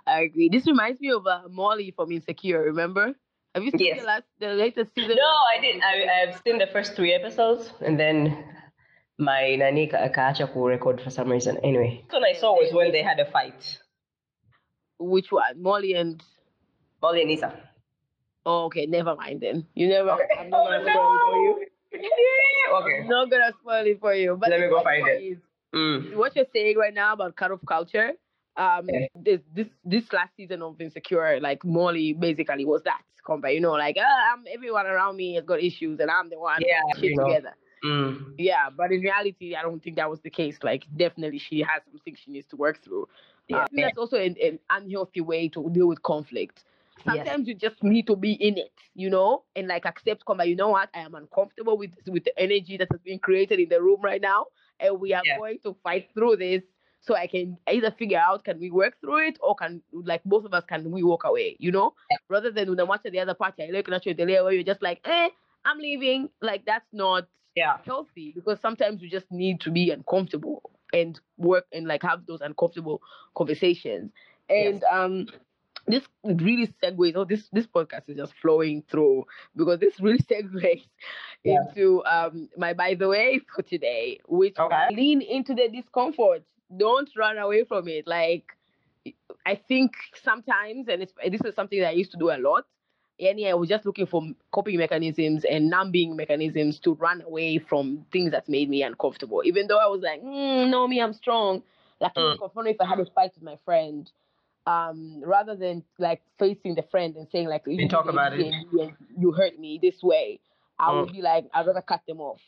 I agree. This reminds me of uh, Molly from Insecure. Remember? Have you seen Yes. the last, the latest season? No, I didn't. I, I've seen the first three episodes and then my nani ka- kaacha ku record for some reason. Anyway, what I saw was when they had a fight. Which one? Molly and. Molly and Issa. Oh, okay. Never mind then. You never. Okay. I'm not gonna spoil it for you. I'm Okay. not gonna spoil it for you. But Let me go find it. is, Mm. what you're saying right now about cut off culture, um, this this this last season of Insecure, like Molly basically was that compare, you know, like ah, I'm everyone around me has got issues and I'm the one Yeah, shit you know. together. Mm. Yeah, but in reality, I don't think that was the case. Like, definitely, she has something she needs to work through. Yeah. I think that's also an, an unhealthy way to deal with conflict. Sometimes you just need to be in it, you know, and like accept, come, you know what, I am uncomfortable with with the energy that has been created in the room right now, and we are Yeah. going to fight through this. So I can either figure out can we work through it or can like both of us can we walk away, you know, Yeah. rather than when I watch the other party, I look at you the layer where you're just like, eh, I'm leaving. Like that's not Yeah. healthy because sometimes you just need to be uncomfortable and work and like have those uncomfortable conversations. And um this really segues oh this this podcast is just flowing through because this really segues Yeah. into um my by the way for today, which Okay. lean into the discomfort. Don't run away from it. Like I think sometimes, and it's, this is something that I used to do a lot. And I was just looking for coping mechanisms and numbing mechanisms to run away from things that made me uncomfortable. Even though I was like, mm, no, me, I'm strong. Like, Mm. mm. if I had a fight with my friend, um, rather than like facing the friend and saying like, you, talk about it. you, you hurt me this way, I Mm. would be like, I'd rather cut them off.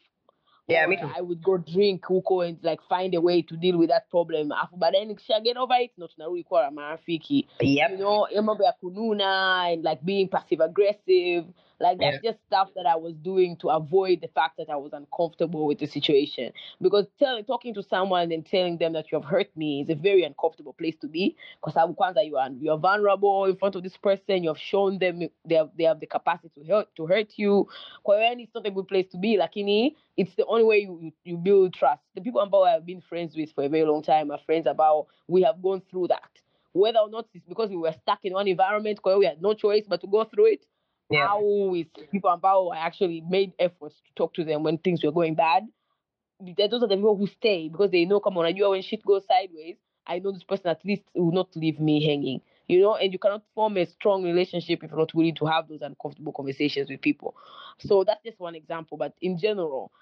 Yeah, me too. I would go drink huko and like find a way to deal with that problem. Afu baadaye nikisha get over it, ndo tunarudi kuwa marafiki. Yep. You know, mambo ya kununa and like being passive aggressive. Like that's just stuff that I was doing to avoid the fact that I was uncomfortable with the situation. Because telling, talking to someone and telling them that you have hurt me is a very uncomfortable place to be. Because I kwanza you are you are vulnerable in front of this person. You have shown them they have, they have the capacity to hurt to hurt you. Kwa hiyo it's not a good place to be. Lakini it's the only way you, you, build trust. The people ambao I've been friends with for a very long time are friends about we have gone through that. Whether or not it's because we were stuck in one environment, where we had no choice but to go through it. Yeah. How with people ambao I actually made efforts to talk to them when things were going bad. Th- Those are the people who stay because they know, come on, unajua when shit goes sideways, I know this person at least will not leave me hanging. You know, and you cannot form a strong relationship if you're not willing to have those uncomfortable conversations with people. So that's just one example. But in general,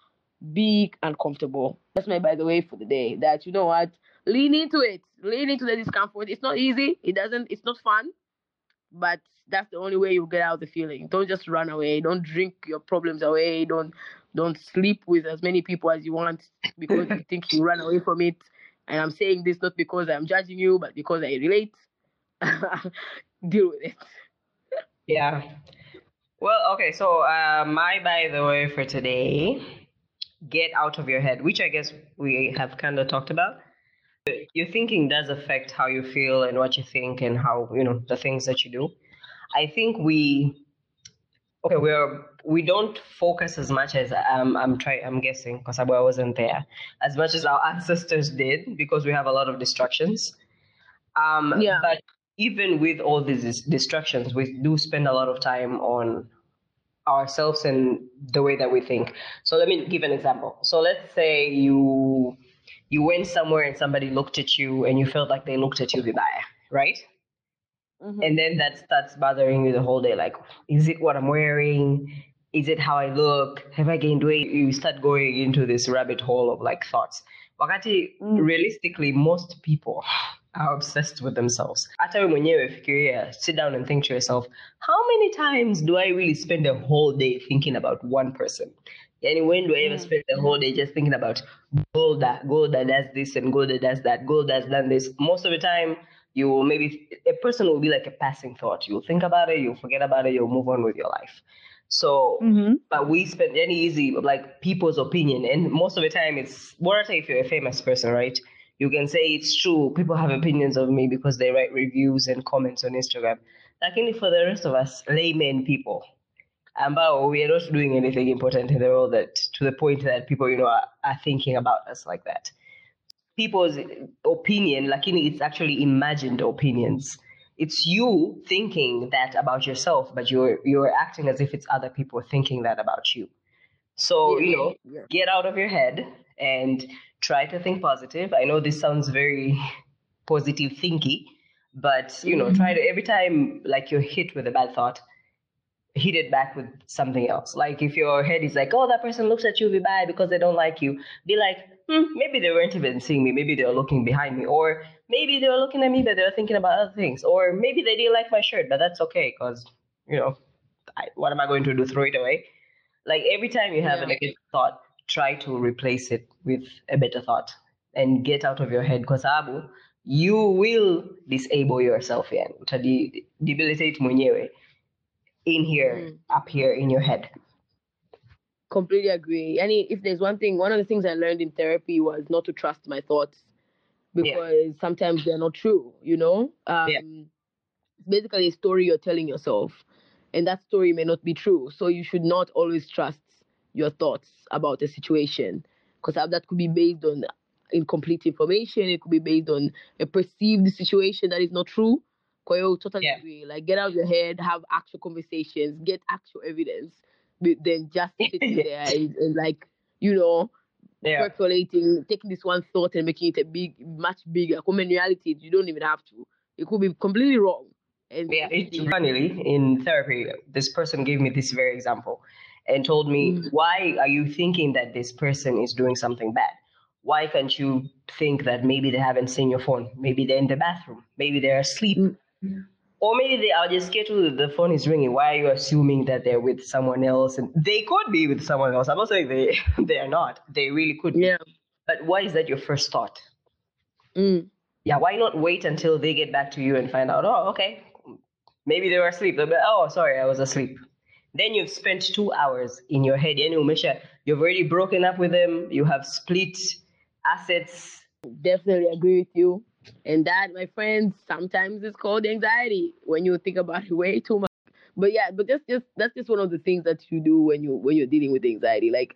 be uncomfortable. That's my by the way for the day. That you know what, lean into it. Lean into the discomfort. It's not easy. It doesn't. It's not fun. But that's the only way you get out of the feeling. Don't just run away. Don't drink your problems away. Don't don't sleep with as many people as you want because you think you run away from it. And I'm saying this not because I'm judging you, but because I relate. Deal with it. Yeah. Well, okay. So, uh, my by the way for today, get out of your head, which I guess we have kind of talked about. Your thinking does affect how you feel and what you think and how you know the things that you do. I think we, okay, we're we don't focus as much as um, I'm trying. I'm guessing because I wasn't there as much as our ancestors did because we have a lot of distractions. Um, Yeah. But even with all these distractions, we do spend a lot of time on ourselves and the way that we think. So let me give an example. So let's say you you went somewhere and somebody looked at you and you felt like they looked at you vibaya, right? Mhm. And then that starts bothering you the whole day. Like, is it what I'm wearing? Is it how I look? Have I gained weight? You start going into this rabbit hole of like thoughts. Wakati Mm. realistically, most people are obsessed with themselves. Hata wewe mwenyewe fikiria, sit down and think to yourself, how many times do I really spend a whole day thinking about one person? Yani when do I ever Mm. spend the whole day just thinking about Golda gold that does this and Golda does that, Golda's done this? Most of the time, you will maybe a person will be like a passing thought. You'll think about it, you'll forget about it, you'll move on with your life. So, Mhm. but we spend any easy like people's opinion, and most of the time it's what if you're a famous person, right? You can say it's true. People have opinions of me because they write reviews and comments on Instagram. Like, for the rest of us layman people, ambao we are not doing anything important in the world that to the point that people you know are, are thinking about us like that. People's opinion lakini it's actually imagined opinions. It's you thinking that about yourself but you're you're acting as if it's other people thinking that about you. So you know yeah. get out of your head and try to think positive. I know this sounds very positive thinky but you know mm-hmm. try to every time like you're hit with a bad thought hit it back with something else. Like if your head is like oh that person looks at you be bad because they don't like you be like hmm, maybe they weren't even seeing me. Maybe they were looking behind me. Or maybe they were looking at me but they were thinking about other things. Or maybe they didn't like my shirt but that's okay because you know I, what am i going to do? Throw it away? Like every time you have a Yeah. negative thought try to replace it with a better thought and get out of your head. Because Abu, you will disable yourself utadi debilitate mwenyewe in here Mm. up here in your head completely agree. And if there's one thing, one of the things I learned in therapy was not to trust my thoughts because sometimes they're not true, you know? Um, Yeah. It's basically a story you're telling yourself, and that story may not be true. So you should not always trust your thoughts about a situation because that could be based on incomplete information, it could be based on a perceived situation that is not true. Hiyo, totally Yeah. agree. Like, get out of your head, have actual conversations, get actual evidence, but then just sitting there and, and like, you know, yeah percolating, taking this one thought and making it a big, much bigger. Come in reality, you don't even have to. It could be completely wrong. And yeah it's in therapy this person gave me this very example and told me Mm. why are you thinking that this person is doing something bad why can't you think that maybe they haven't seen your phone maybe they're in the bathroom maybe they're asleep Mm. Or maybe they are just scared to the phone is ringing why are you assuming that they're with someone else and they could be with someone else i'm not saying they they are not they really could be. yeah. but why is that your first thought Mm. yeah, why not wait until they get back to you and find out, oh, okay, maybe they were asleep. They'll be, oh, sorry, I was asleep. Then you've spent two hours in your head. Yani umesha, you've already broken up with them, you have split assets. Definitely agree with you. And that, my friends, sometimes it's called anxiety when you think about it way too much. But yeah, but that's just that's just one of the things that you do when you when you're dealing with anxiety, like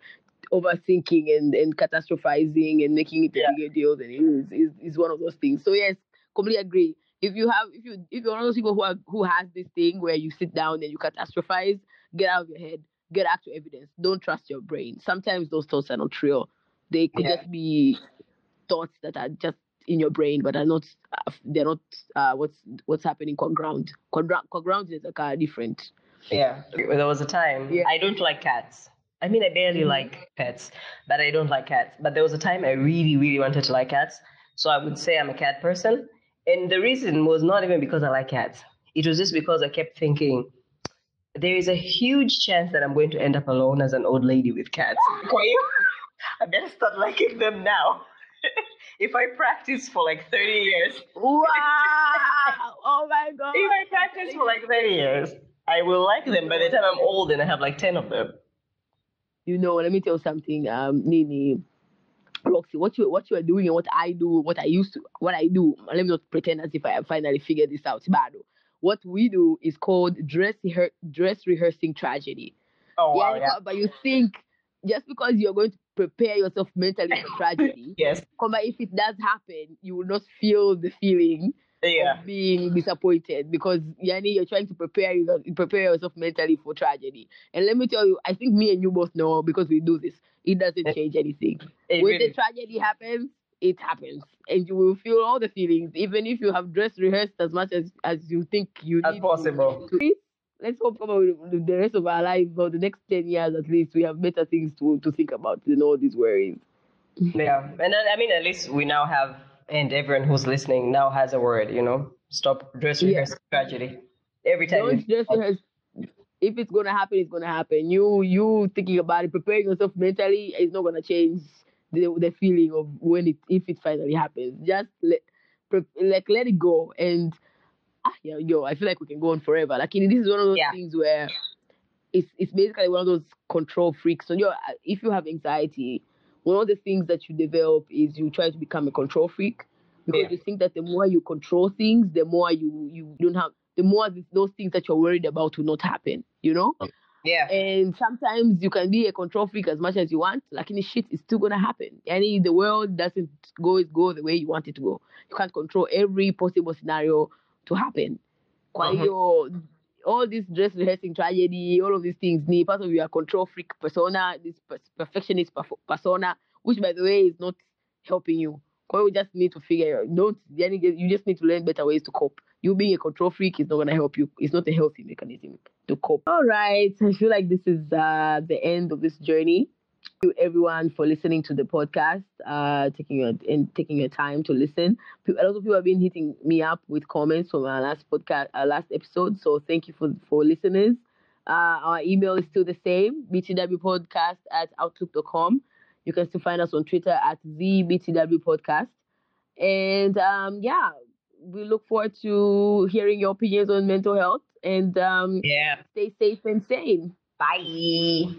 overthinking and, and catastrophizing and making it a Yeah. bigger deal than it is, is is one of those things. So yes, completely agree. If you have if you if you're one of those people who are, who has this thing where you sit down and you catastrophize, get out of your head, get actual evidence. Don't trust your brain. Sometimes those thoughts are not real. They could Yeah. just be thoughts that are just in your brain, but are not. Uh, they're not. Uh, what's what's happening on ground? On ground is like uh, different. Yeah. There was a time Yeah. I don't like cats. I mean, I barely Mhm. like pets, but I don't like cats. But there was a time I really, really wanted to like cats. So I would say I'm a cat person. And the reason was not even because I like cats. It was just because I kept thinking, there is a huge chance that I'm going to end up alone as an old lady with cats. I better start liking them now. if I practice for like 30 years, Wow! oh my god! if I practice for like 30 years, I will like them by the time I'm old and I have like 10 of them. you know, let me tell you something, um, Nini, Roxy, what you what you are doing and what I do, what I used to, what I do. Let me not pretend as if I have finally figured this out. Bado. What we do is called dress rehe- dress rehearsing tragedy. Oh, wow. yeah, Yeah. but you think just because you're going to prepare yourself mentally for tragedy, Yes. come back, if it does happen, you will not feel the feeling Yeah. of being disappointed because Yani, you're trying to prepare you prepare yourself mentally for tragedy. And let me tell you, I think me and you both know because we do this, it doesn't eh, change anything. It when really- the tragedy happens, it happens, and you will feel all the feelings, even if you have dress rehearsed as much as as you think you As need possible. To, to- let's hope come on, the rest of our life, for the next ten years at least, we have better things to to think about than all these worries. Yeah, and then, I mean, at least we now have, and everyone who's listening now has a word. You know, stop dress Yeah. rehearse tragedy. Every time. Don't you- dress oh. rehearse. If it's gonna happen, it's gonna happen. You you thinking about it, preparing yourself mentally is not gonna change the the feeling of when it if it finally happens. Just let pre- like let it go and ah, yeah, yo, I feel like we can go on forever. Like this is one of those Yeah. things where it's it's basically one of those control freaks. So you if you have anxiety, one of the things that you develop is you try to become a control freak because Yeah. you think that the more you control things, the more you you don't have the more th- those things that you're worried about will not happen. You know. Yeah. And sometimes you can be a control freak as much as you want, like any shit is still gonna happen. And the world doesn't go go the way you want it to go. You can't control every possible scenario to happen. Kwa Mhm. hiyo all this dress rehearsing tragedy, all of these things need part of your control freak persona, this perfectionist persona, which by the way is not helping you. Kwa hiyo you just need to figure out don't you just need to learn better ways to cope. You being a control freak is not gonna help you. It's not a healthy mechanism to cope. All right. I feel like this is uh, the end of this journey. Thank you everyone for listening to the podcast, uh, taking your and taking your time to listen. A lot of people have been hitting me up with comments from our last podcast, our last episode. So thank you for for listeners. Uh, our email is still the same, btwpodcast at outlook.com. You can still find us on Twitter at the BTW podcast. And um, yeah, we look forward to hearing your opinions on mental health and um, Yeah. stay safe and sane. Bye.